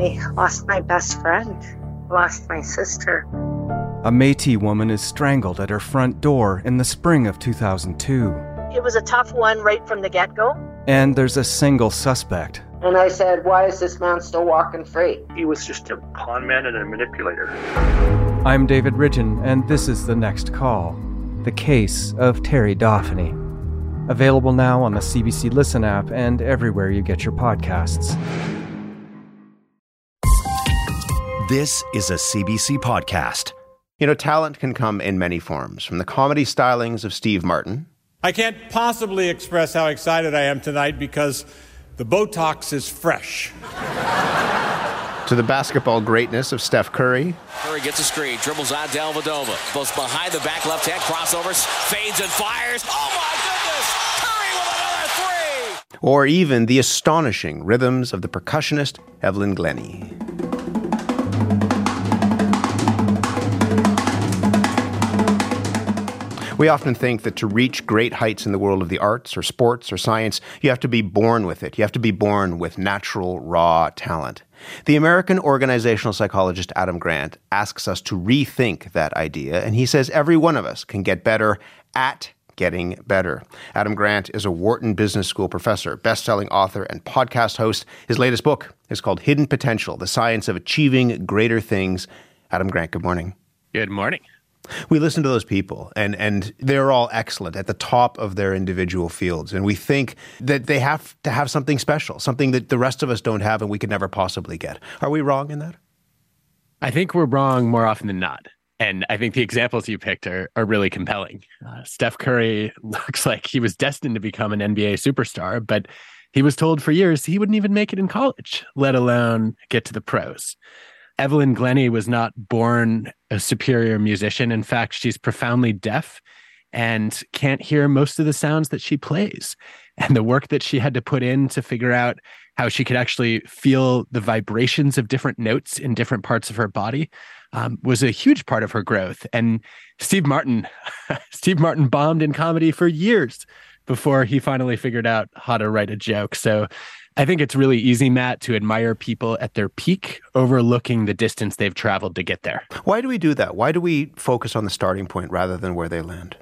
I lost my best friend, lost my sister. A Metis woman is strangled at her front door in the spring of 2002. It was a tough one right from the get go. And there's a single suspect. And I said, Why is this man still walking free? He was just a con man and a manipulator. I'm David Ridgen, and this is The Next Call The Case of Terry Dauphiny. Available now on the CBC Listen app and everywhere you get your podcasts. This is a CBC podcast. You know, talent can come in many forms, from the comedy stylings of Steve Martin. I can't possibly express how excited I am tonight because the Botox is fresh. to the basketball greatness of Steph Curry. Curry gets a screen, dribbles on Dellavedova, goes behind the back left hand, crossovers, fades and fires. Oh my goodness! Curry with another three! Or even the astonishing rhythms of the percussionist Evelyn Glennie. We often think that to reach great heights in the world of the arts or sports or science, you have to be born with it. You have to be born with natural, raw talent. The American organizational psychologist Adam Grant asks us to rethink that idea, and he says every one of us can get better at getting better. Adam Grant is a Wharton Business School professor, best-selling author, and podcast host. His latest book is called Hidden Potential: The Science of Achieving Greater Things. Adam Grant, good morning. Good morning. We listen to those people and, and they're all excellent at the top of their individual fields. And we think that they have to have something special, something that the rest of us don't have and we could never possibly get. Are we wrong in that? I think we're wrong more often than not. And I think the examples you picked are, are really compelling. Uh, Steph Curry looks like he was destined to become an NBA superstar, but he was told for years he wouldn't even make it in college, let alone get to the pros. Evelyn Glennie was not born a superior musician. In fact, she's profoundly deaf and can't hear most of the sounds that she plays. And the work that she had to put in to figure out how she could actually feel the vibrations of different notes in different parts of her body um, was a huge part of her growth. And Steve Martin, Steve Martin bombed in comedy for years before he finally figured out how to write a joke. So I think it's really easy, Matt, to admire people at their peak, overlooking the distance they've traveled to get there. Why do we do that? Why do we focus on the starting point rather than where they land?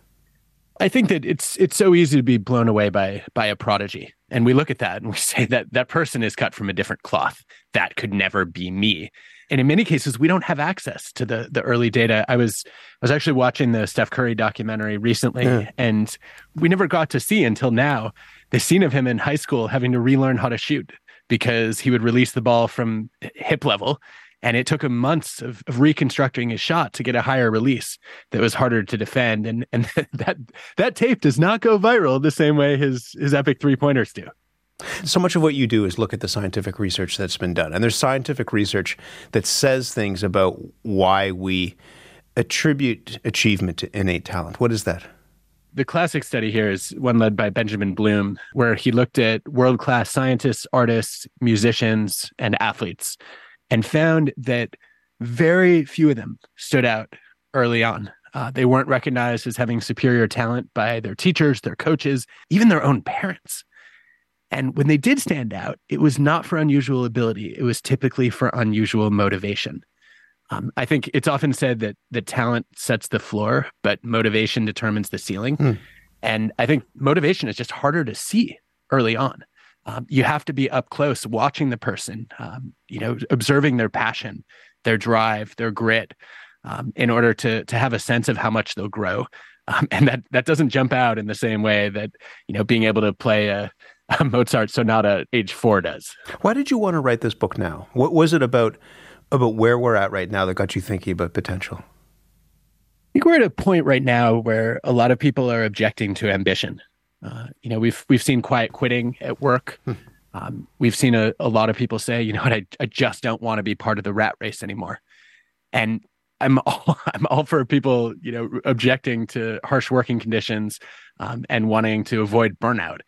I think that it's it's so easy to be blown away by by a prodigy. And we look at that and we say that that person is cut from a different cloth. That could never be me. And in many cases, we don't have access to the the early data. I was I was actually watching the Steph Curry documentary recently, yeah. and we never got to see until now the scene of him in high school having to relearn how to shoot because he would release the ball from hip level and it took him months of, of, reconstructing his shot to get a higher release that was harder to defend. And and that that tape does not go viral the same way his his epic three pointers do. So much of what you do is look at the scientific research that's been done. And there's scientific research that says things about why we attribute achievement to innate talent. What is that? The classic study here is one led by Benjamin Bloom, where he looked at world class scientists, artists, musicians, and athletes and found that very few of them stood out early on. Uh, they weren't recognized as having superior talent by their teachers, their coaches, even their own parents. And when they did stand out, it was not for unusual ability, it was typically for unusual motivation. Um, I think it's often said that the talent sets the floor, but motivation determines the ceiling. Mm. And I think motivation is just harder to see early on. Um, you have to be up close, watching the person, um, you know, observing their passion, their drive, their grit, um, in order to to have a sense of how much they'll grow. Um, and that that doesn't jump out in the same way that you know being able to play a, a Mozart sonata at age four does. Why did you want to write this book now? What was it about? about where we're at right now that got you thinking about potential? I think we're at a point right now where a lot of people are objecting to ambition. Uh, you know, we've we've seen quiet quitting at work. Hmm. Um, we've seen a, a lot of people say, you know what, I, I just don't want to be part of the rat race anymore. And I'm all I'm all for people, you know, objecting to harsh working conditions um, and wanting to avoid burnout.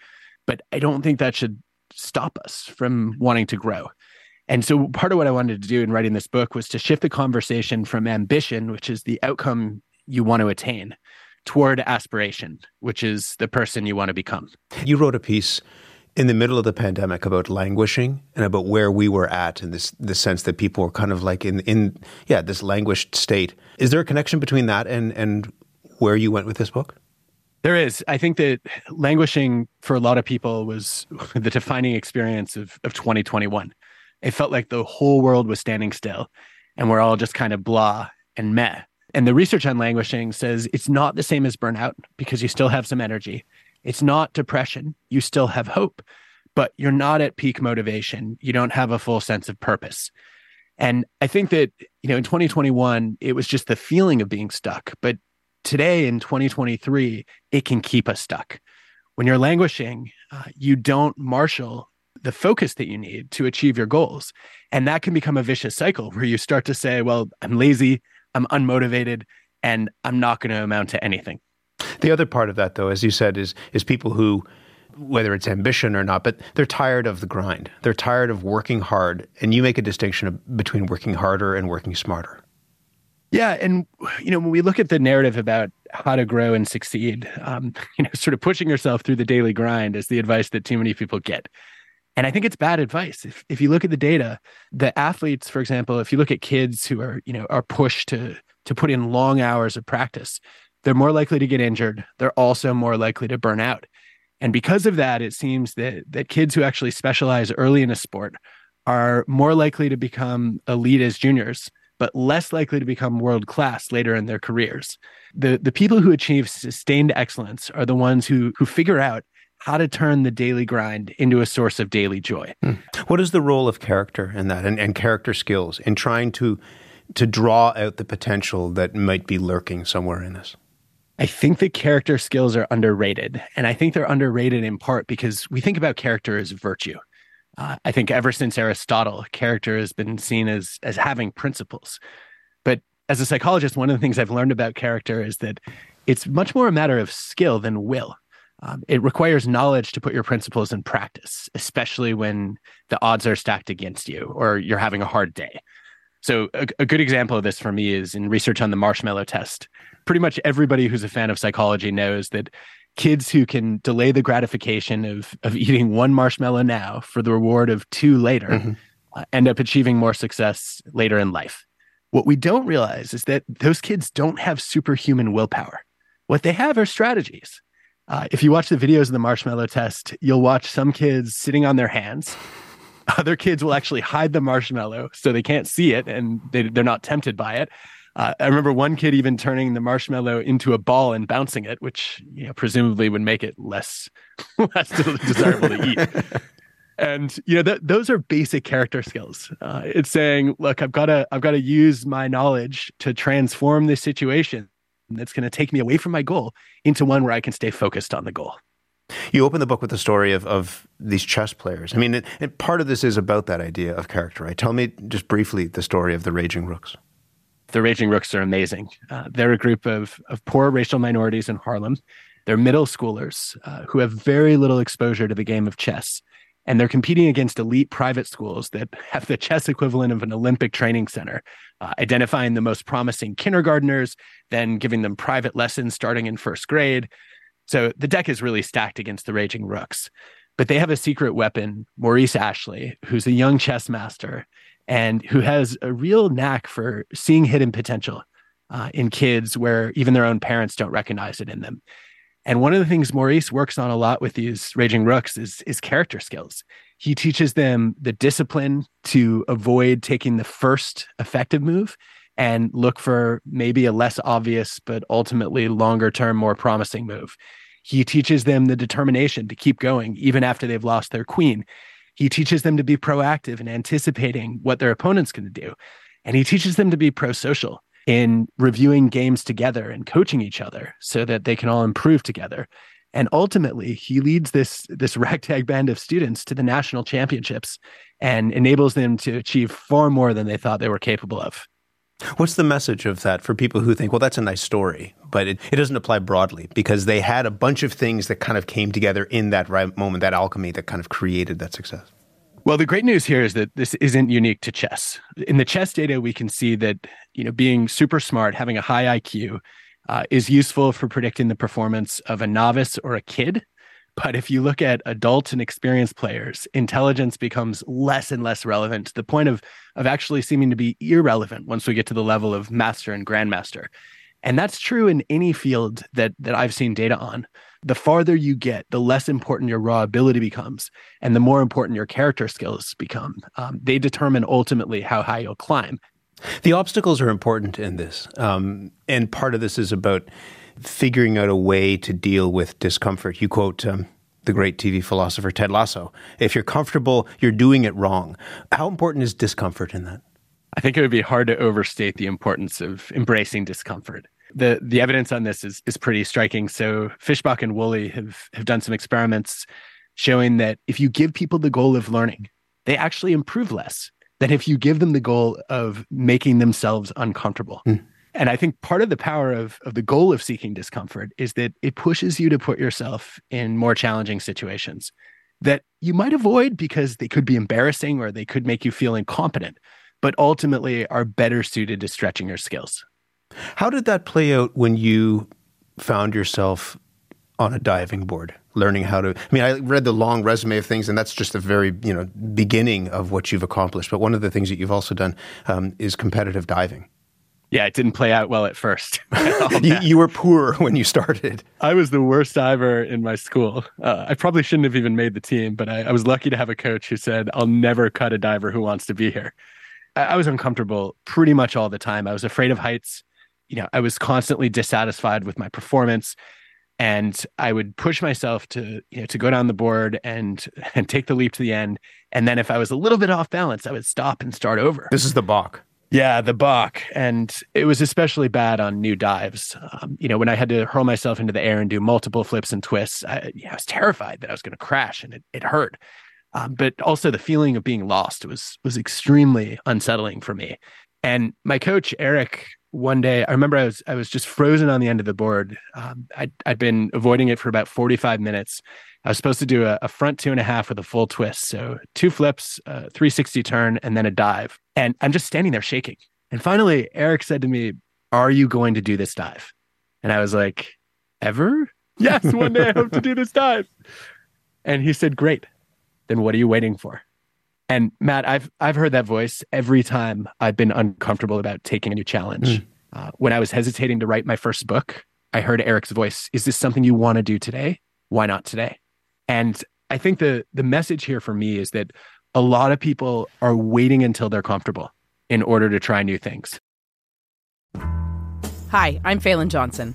But I don't think that should stop us from wanting to grow. And so part of what I wanted to do in writing this book was to shift the conversation from ambition, which is the outcome you want to attain, toward aspiration, which is the person you want to become. You wrote a piece in the middle of the pandemic about languishing and about where we were at in this the sense that people were kind of like in in yeah this languished state. Is there a connection between that and and where you went with this book? There is. I think that languishing for a lot of people was the defining experience of, of 2021. It felt like the whole world was standing still and we're all just kind of blah and meh. And the research on languishing says it's not the same as burnout because you still have some energy. It's not depression. You still have hope, but you're not at peak motivation. You don't have a full sense of purpose. And I think that, you know, in 2021, it was just the feeling of being stuck. But today in 2023, it can keep us stuck. When you're languishing, uh, you don't marshal the focus that you need to achieve your goals. And that can become a vicious cycle where you start to say, well, I'm lazy, I'm unmotivated, and I'm not going to amount to anything. The other part of that, though, as you said, is is people who, whether it's ambition or not, but they're tired of the grind. They're tired of working hard, and you make a distinction between working harder and working smarter. Yeah, and you know when we look at the narrative about how to grow and succeed, um, you know, sort of pushing yourself through the daily grind is the advice that too many people get. And I think it's bad advice. If if you look at the data, the athletes, for example, if you look at kids who are, you know, are pushed to to put in long hours of practice, they're more likely to get injured. They're also more likely to burn out. And because of that, it seems that that kids who actually specialize early in a sport are more likely to become elite as juniors, but less likely to become world class later in their careers. The the people who achieve sustained excellence are the ones who who figure out how to turn the daily grind into a source of daily joy. Hmm. What is the role of character in that and, and character skills in trying to to draw out the potential that might be lurking somewhere in us? I think the character skills are underrated. And I think they're underrated in part because we think about character as virtue. Uh, I think ever since Aristotle, character has been seen as as having principles. But as a psychologist, one of the things I've learned about character is that it's much more a matter of skill than will. Um, it requires knowledge to put your principles in practice, especially when the odds are stacked against you or you're having a hard day. So, a, a good example of this for me is in research on the marshmallow test pretty much everybody who's a fan of psychology knows that kids who can delay the gratification of of eating one marshmallow now for the reward of two later mm-hmm. uh, end up achieving more success later in life. What we don't realize is that those kids don't have superhuman willpower. What they have are strategies. Uh, if you watch the videos of the marshmallow test, you'll watch some kids sitting on their hands. Other kids will actually hide the marshmallow so they can't see it and they, they're not tempted by it. Uh, I remember one kid even turning the marshmallow into a ball and bouncing it, which you know, presumably would make it less less desirable to eat. And you know, th- those are basic character skills. Uh, it's saying, look, I've got to I've got to use my knowledge to transform this situation that's going to take me away from my goal into one where I can stay focused on the goal. You open the book with the story of, of these chess players. I mean, it, it, part of this is about that idea of character, right? Tell me just briefly the story of the Raging Rooks the Raging Rooks are amazing. Uh, they're a group of, of poor racial minorities in Harlem. They're middle schoolers uh, who have very little exposure to the game of chess. And they're competing against elite private schools that have the chess equivalent of an Olympic training center, uh, identifying the most promising kindergarteners, then giving them private lessons starting in first grade. So the deck is really stacked against the Raging Rooks. But they have a secret weapon, Maurice Ashley, who's a young chess master and who has a real knack for seeing hidden potential uh, in kids where even their own parents don't recognize it in them. And one of the things Maurice works on a lot with these raging rooks is, is character skills. He teaches them the discipline to avoid taking the first effective move and look for maybe a less obvious, but ultimately longer term, more promising move. He teaches them the determination to keep going even after they've lost their queen. He teaches them to be proactive in anticipating what their opponent's going to do. And he teaches them to be pro social in reviewing games together and coaching each other so that they can all improve together. And ultimately, he leads this, this ragtag band of students to the national championships and enables them to achieve far more than they thought they were capable of. What's the message of that for people who think, well, that's a nice story, but it, it doesn't apply broadly because they had a bunch of things that kind of came together in that right moment, that alchemy that kind of created that success? Well, the great news here is that this isn't unique to chess. In the chess data, we can see that you know being super smart, having a high IQ, uh, is useful for predicting the performance of a novice or a kid, But if you look at adult and experienced players, intelligence becomes less and less relevant to the point of, of actually seeming to be irrelevant once we get to the level of master and grandmaster. And that's true in any field that, that I've seen data on. The farther you get, the less important your raw ability becomes, and the more important your character skills become. Um, they determine ultimately how high you'll climb. The obstacles are important in this. Um, and part of this is about figuring out a way to deal with discomfort. You quote um, the great TV philosopher Ted Lasso if you're comfortable, you're doing it wrong. How important is discomfort in that? I think it would be hard to overstate the importance of embracing discomfort. The the evidence on this is is pretty striking. So Fishbach and Woolley have have done some experiments showing that if you give people the goal of learning, they actually improve less than if you give them the goal of making themselves uncomfortable. Mm. And I think part of the power of, of the goal of seeking discomfort is that it pushes you to put yourself in more challenging situations that you might avoid because they could be embarrassing or they could make you feel incompetent, but ultimately are better suited to stretching your skills. How did that play out when you found yourself on a diving board? learning how to i mean i read the long resume of things and that's just the very you know beginning of what you've accomplished but one of the things that you've also done um, is competitive diving yeah, it didn't play out well at first. you, you, were poor when you started. I was the worst diver in my school. Uh, I probably shouldn't have even made the team, but I, I, was lucky to have a coach who said, I'll never cut a diver who wants to be here. I, I was uncomfortable pretty much all the time. I was afraid of heights. You know, I was constantly dissatisfied with my performance. And I would push myself to, you know, to go down the board and and take the leap to the end. And then if I was a little bit off balance, I would stop and start over. This is the balk. Yeah, the balk, and it was especially bad on new dives. Um, you know, when I had to hurl myself into the air and do multiple flips and twists, I, I was terrified that I was going to crash, and it, it hurt. Um, but also the feeling of being lost was was extremely unsettling for me. And my coach Eric, one day, I remember I was I was just frozen on the end of the board. Um, I'd, I'd been avoiding it for about forty five minutes, I was supposed to do a, a, front two and a half with a full twist. So two flips, 360 turn, and then a dive. And I'm just standing there shaking. And finally, Eric said to me, Are you going to do this dive? And I was like, Ever? Yes, one day I hope to do this dive. And he said, Great. Then what are you waiting for? And Matt, I've I've heard that voice every time I've been uncomfortable about taking a new challenge. Mm. Uh, when I was hesitating to write my first book, I heard Eric's voice. Is this something you want to do today? Why not today? And I think the the message here for me is that a lot of people are waiting until they're comfortable in order to try new things. Hi, I'm Phelan Johnson.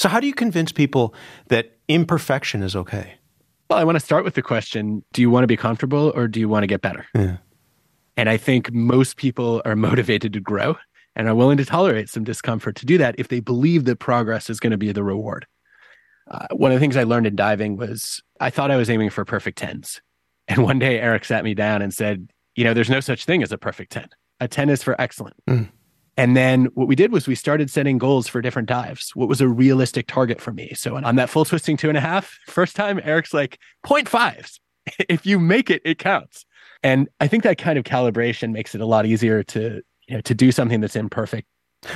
So, how do you convince people that imperfection is okay? Well, I want to start with the question do you want to be comfortable or do you want to get better? Yeah. And I think most people are motivated to grow and are willing to tolerate some discomfort to do that if they believe that progress is going to be the reward. Uh, one of the things I learned in diving was I thought I was aiming for perfect tens. And one day Eric sat me down and said, you know, there's no such thing as a perfect 10. A 10 is for excellent. Mm. And then what we did was we started setting goals for different dives. What was a realistic target for me? So on that full twisting two and a half, first time, Eric's like 0.5s. if you make it, it counts. And I think that kind of calibration makes it a lot easier to, you know, to do something that's imperfect.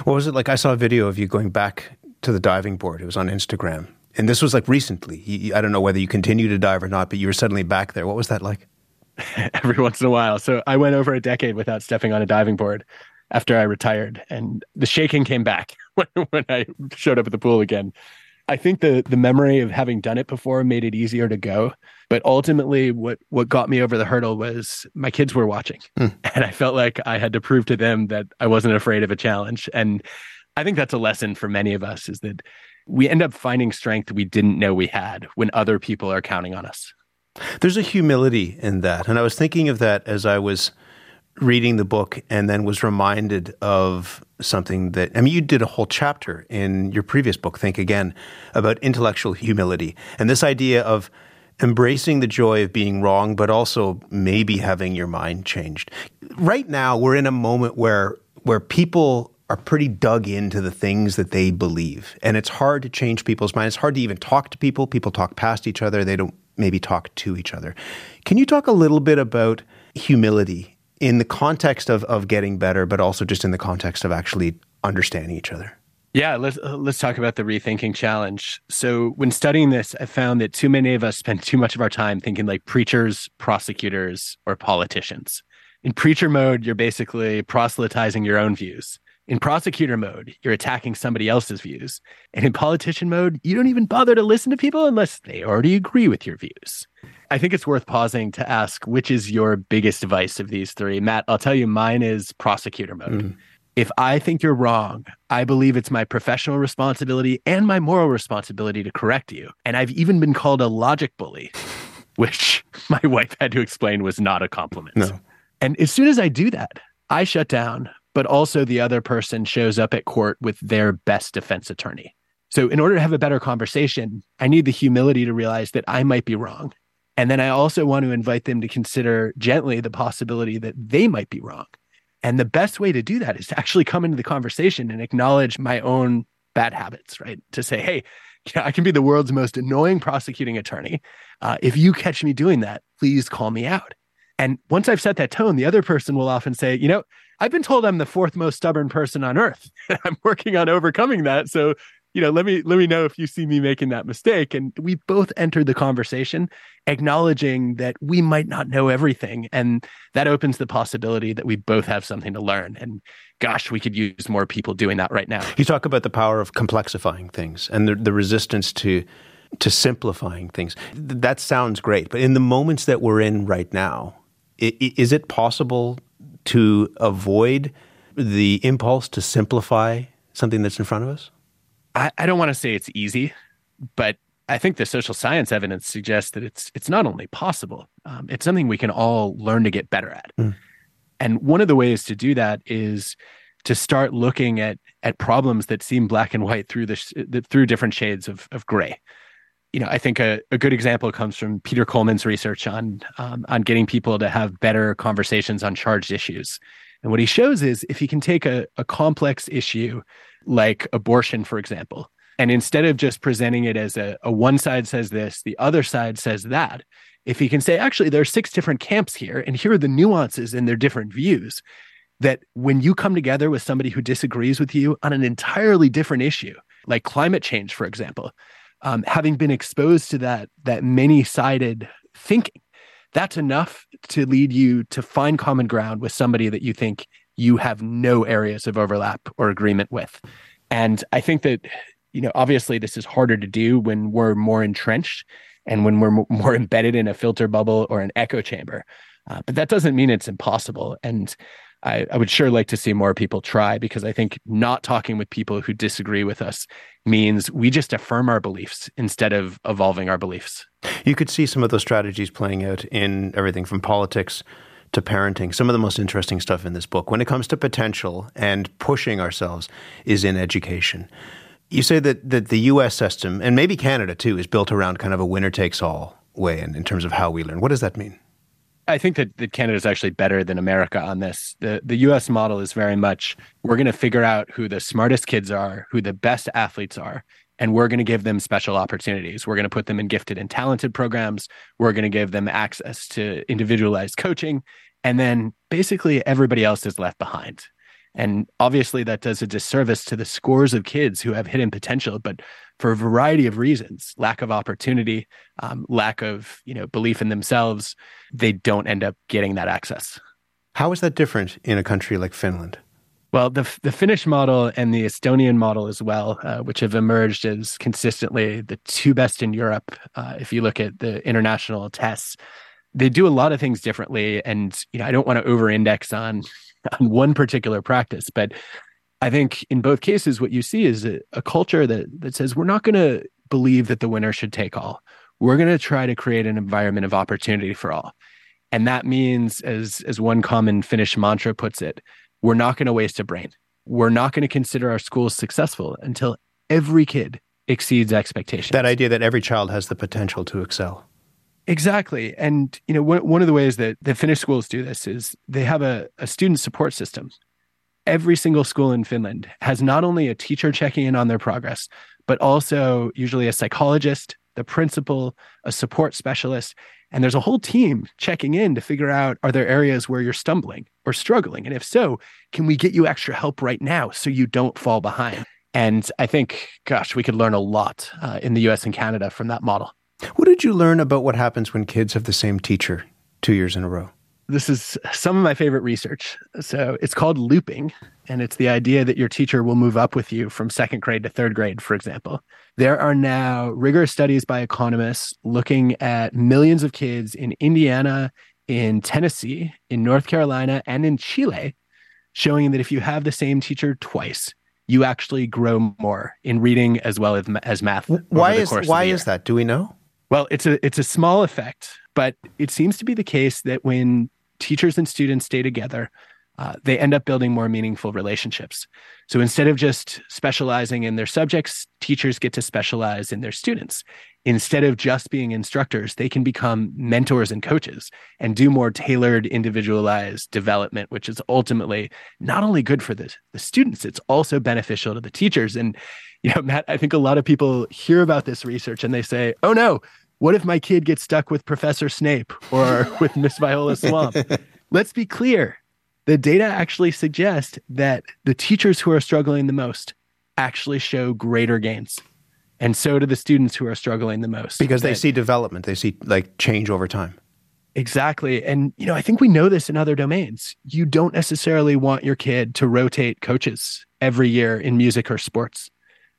What was it like? I saw a video of you going back to the diving board. It was on Instagram and this was like recently. You, I don't know whether you continue to dive or not, but you were suddenly back there. What was that like? Every once in a while. So I went over a decade without stepping on a diving board after I retired, and the shaking came back when, when I showed up at the pool again. I think the the memory of having done it before made it easier to go. But ultimately, what what got me over the hurdle was my kids were watching, mm. and I felt like I had to prove to them that I wasn't afraid of a challenge. And I think that's a lesson for many of us: is that we end up finding strength we didn't know we had when other people are counting on us. There's a humility in that. And I was thinking of that as I was reading the book and then was reminded of something that I mean you did a whole chapter in your previous book Think Again about intellectual humility and this idea of embracing the joy of being wrong, but also maybe having your mind changed. Right now, we're in a moment where where people are pretty dug into the things that they believe, and it's hard to change people's minds. It's hard to even talk to people. People talk past each other. They don't maybe talk to each other. Can you talk a little bit about humility in the context of of getting better, but also just in the context of actually understanding each other? Yeah, let's uh, let's talk about the rethinking challenge. So, when studying this, I found that too many of us spend too much of our time thinking like preachers, prosecutors, or politicians. In preacher mode, you're basically proselytizing your own views. In prosecutor mode, you're attacking somebody else's views. And in politician mode, you don't even bother to listen to people unless they already agree with your views. I think it's worth pausing to ask which is your biggest vice of these three. Matt, I'll tell you mine is prosecutor mode. Mm if I think you're wrong, I believe it's my professional responsibility and my moral responsibility to correct you. And I've even been called a logic bully, which my wife had to explain was not a compliment. No. And as soon as I do that, I shut down, but also the other person shows up at court with their best defense attorney. So, in order to have a better conversation, I need the humility to realize that I might be wrong. And then I also want to invite them to consider gently the possibility that they might be wrong. And the best way to do that is to actually come into the conversation and acknowledge my own bad habits, right? To say, hey, I can be the world's most annoying prosecuting attorney. Uh, if you catch me doing that, please call me out. And once I've set that tone, the other person will often say, you know, I've been told I'm the fourth most stubborn person on earth. I'm working on overcoming that. So you know, let me let me know if you see me making that mistake. And we both entered the conversation acknowledging that we might not know everything. And that opens the possibility that we both have something to learn. And gosh, we could use more people doing that right now. You talk about the power of complexifying things and the, the resistance to to simplifying things. That sounds great. But in the moments that we're in right now, is it possible to avoid the impulse to simplify something that's in front of us? I, I don't want to say it's easy, but I think the social science evidence suggests that it's it's not only possible, um, it's something we can all learn to get better at. Mm. And one of the ways to do that is to start looking at at problems that seem black and white through the through different shades of of gray. You know, I think a, a good example comes from Peter Coleman's research on um, on getting people to have better conversations on charged issues. And what he shows is if he can take a, a complex issue like abortion, for example. And instead of just presenting it as a, a one side says this, the other side says that, if he can say, actually, there are six different camps here, and here are the nuances in their different views, that when you come together with somebody who disagrees with you on an entirely different issue, like climate change, for example, um, having been exposed to that that many sided thinking, that's enough to lead you to find common ground with somebody that you think you have no areas of overlap or agreement with. And I think that, you know, obviously this is harder to do when we're more entrenched and when we're more embedded in a filter bubble or an echo chamber. Uh, but that doesn't mean it's impossible. And I, I, would sure like to see more people try because I think not talking with people who disagree with us means we just affirm our beliefs instead of evolving our beliefs. You could see some of those strategies playing out in everything from politics to parenting. Some of the most interesting stuff in this book, when it comes to potential and pushing ourselves, is in education. You say that, that the US system, and maybe Canada too, is built around kind of a winner takes all way in, in terms of how we learn. What does that mean? I think that, that Canada is actually better than America on this. The the US model is very much we're going to figure out who the smartest kids are, who the best athletes are, and we're going to give them special opportunities. We're going to put them in gifted and talented programs. We're going to give them access to individualized coaching and then basically everybody else is left behind. And obviously, that does a disservice to the scores of kids who have hidden potential, but for a variety of reasons lack of opportunity, um, lack of you know belief in themselves they don't end up getting that access. How is that different in a country like Finland? Well, the the Finnish model and the Estonian model as well, uh, which have emerged as consistently the two best in Europe. Uh, if you look at the international tests, they do a lot of things differently and you know i don't want to over index on on one particular practice but i think in both cases what you see is a, a culture that that says we're not going to believe that the winner should take all. We're going to try to create an environment of opportunity for all. And that means as as one common finnish mantra puts it we're not going to waste a brain. We're not going to consider our schools successful until every kid exceeds expectations. That idea that every child has the potential to excel Exactly. And, you know, one, of the ways that the Finnish schools do this is they have a, a student support system. Every single school in Finland has not only a teacher checking in on their progress, but also usually a psychologist, the principal, a support specialist. And there's a whole team checking in to figure out are there areas where you're stumbling or struggling? And if so, can we get you extra help right now so you don't fall behind? And I think, gosh, we could learn a lot uh, in the US and Canada from that model. What did you learn about what happens when kids have the same teacher two years in a row? This is some of my favorite research. So it's called looping, and it's the idea that your teacher will move up with you from second grade to third grade, for example. There are now rigorous studies by economists looking at millions of kids in Indiana, in Tennessee, in North Carolina, and in Chile, showing that if you have the same teacher twice, you actually grow more in reading as well as, as math. Why is why is that? Do we know? Well, it's a it's a small effect, but it seems to be the case that when teachers and students stay together, uh, they end up building more meaningful relationships. So instead of just specializing in their subjects, teachers get to specialize in their students. Instead of just being instructors, they can become mentors and coaches and do more tailored, individualized development, which is ultimately not only good for the, the students, it's also beneficial to the teachers. And, you know, Matt, I think a lot of people hear about this research and they say, oh no, what if my kid gets stuck with Professor Snape or with Miss Viola Swamp? Let's be clear the data actually suggests that the teachers who are struggling the most actually show greater gains. And so do the students who are struggling the most. Because they see development, they see like change over time. Exactly. And, you know, I think we know this in other domains. You don't necessarily want your kid to rotate coaches every year in music or sports.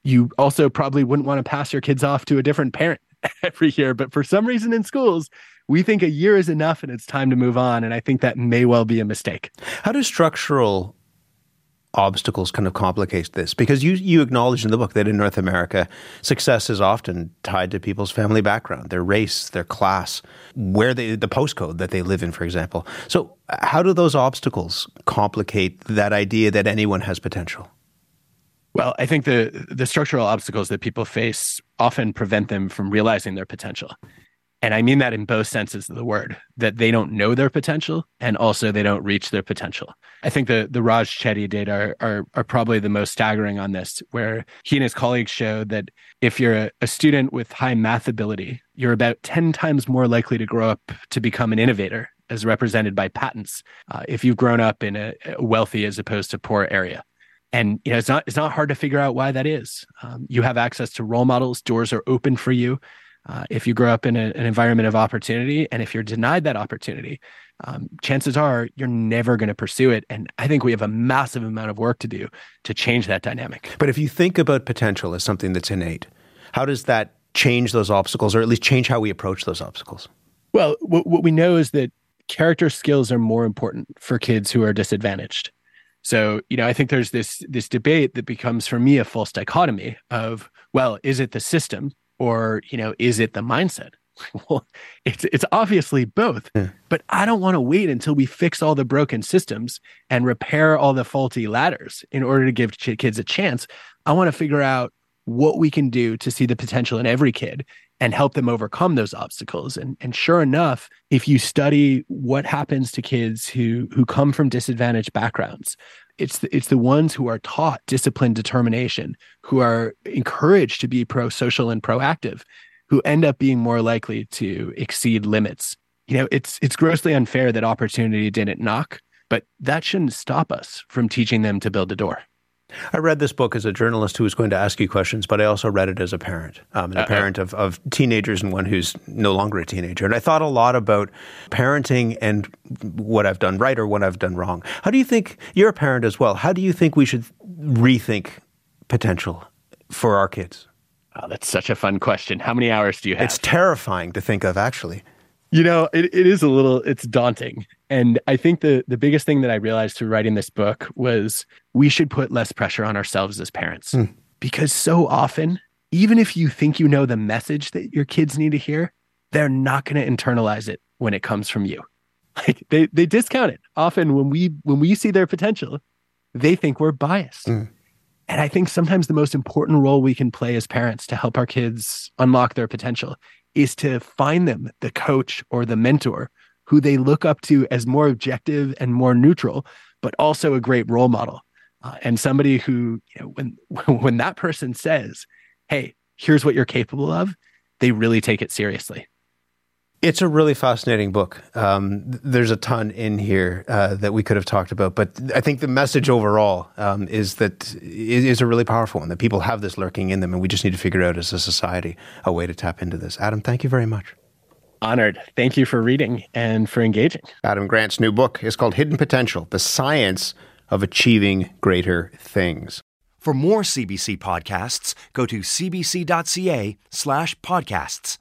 You also probably wouldn't want to pass your kids off to a different parent every year. But for some reason in schools, we think a year is enough and it's time to move on. And I think that may well be a mistake. How do structural obstacles kind of complicate this? Because you, you acknowledge in the book that in North America, success is often tied to people's family background, their race, their class, where they, the postcode that they live in, for example. So, uh, how do those obstacles complicate that idea that anyone has potential? Well, I think the the structural obstacles that people face often prevent them from realizing their potential. And I mean that in both senses of the word, that they don't know their potential and also they don't reach their potential. I think the, the Raj Chetty data are, are, are probably the most staggering on this, where he and his colleagues showed that if you're a, a student with high math ability, you're about 10 times more likely to grow up to become an innovator as represented by patents uh, if you've grown up in a, a wealthy as opposed to poor area and you know it's not it's not hard to figure out why that is. Um, you have access to role models. Doors are open for you uh, if you grow up in a, an environment of opportunity. And if you're denied that opportunity um, chances are you're never going to pursue it. And i think we have a massive amount of work to do to change that dynamic. But if you think about potential as something that's innate how does that change those obstacles or at least change how we approach those obstacles? Well what, what we know is that character skills are more important for kids who are disadvantaged so, you know, I think there's this this debate that becomes for me a false dichotomy of, well, is it the system or, you know, is it the mindset? well, it's it's obviously both. Yeah. But I don't want to wait until we fix all the broken systems and repair all the faulty ladders in order to give kids a chance. I want to figure out what we can do to see the potential in every kid and help them overcome those obstacles. And and sure enough, if you study what happens to kids who who come from disadvantaged backgrounds, it's the, it's the ones who are taught discipline determination, who are encouraged to be pro-social and proactive, who end up being more likely to exceed limits. You know, it's it's grossly unfair that opportunity didn't knock, but that shouldn't stop us from teaching them to build a door. I read this book as a journalist who was going to ask you questions, but I also read it as a parent, um, and a uh parent of, of teenagers and one who's no longer a teenager. And I thought a lot about parenting and what I've done right or what I've done wrong. How do you think, you're a parent as well, how do you think we should rethink potential for our kids? Oh, that's such a fun question. How many hours do you have? It's terrifying to think of, actually. You know, it, it is a little, it's daunting. And I think the the biggest thing that I realized through writing this book was we should put less pressure on ourselves as parents. Mm. Because so often, even if you think you know the message that your kids need to hear, they're not going to internalize it when it comes from you. Like they they discount it. Often when we when we see their potential, they think we're biased. Mm. And I think sometimes the most important role we can play as parents to help our kids unlock their potential is to find them the coach or the mentor who they look up to as more objective and more neutral, but also a great role model. Uh, and somebody who, you know, when when that person says, "Hey, here's what you're capable of," they really take it seriously. It's a really fascinating book. Um, there's a ton in here uh, that we could have talked about, but I think the message overall um, is that it is a really powerful one. That people have this lurking in them, and we just need to figure out as a society a way to tap into this. Adam, thank you very much. Honored. Thank you for reading and for engaging. Adam Grant's new book is called Hidden Potential: The Science of Achieving Greater Things. For more CBC podcasts, go to cbc.ca/podcasts.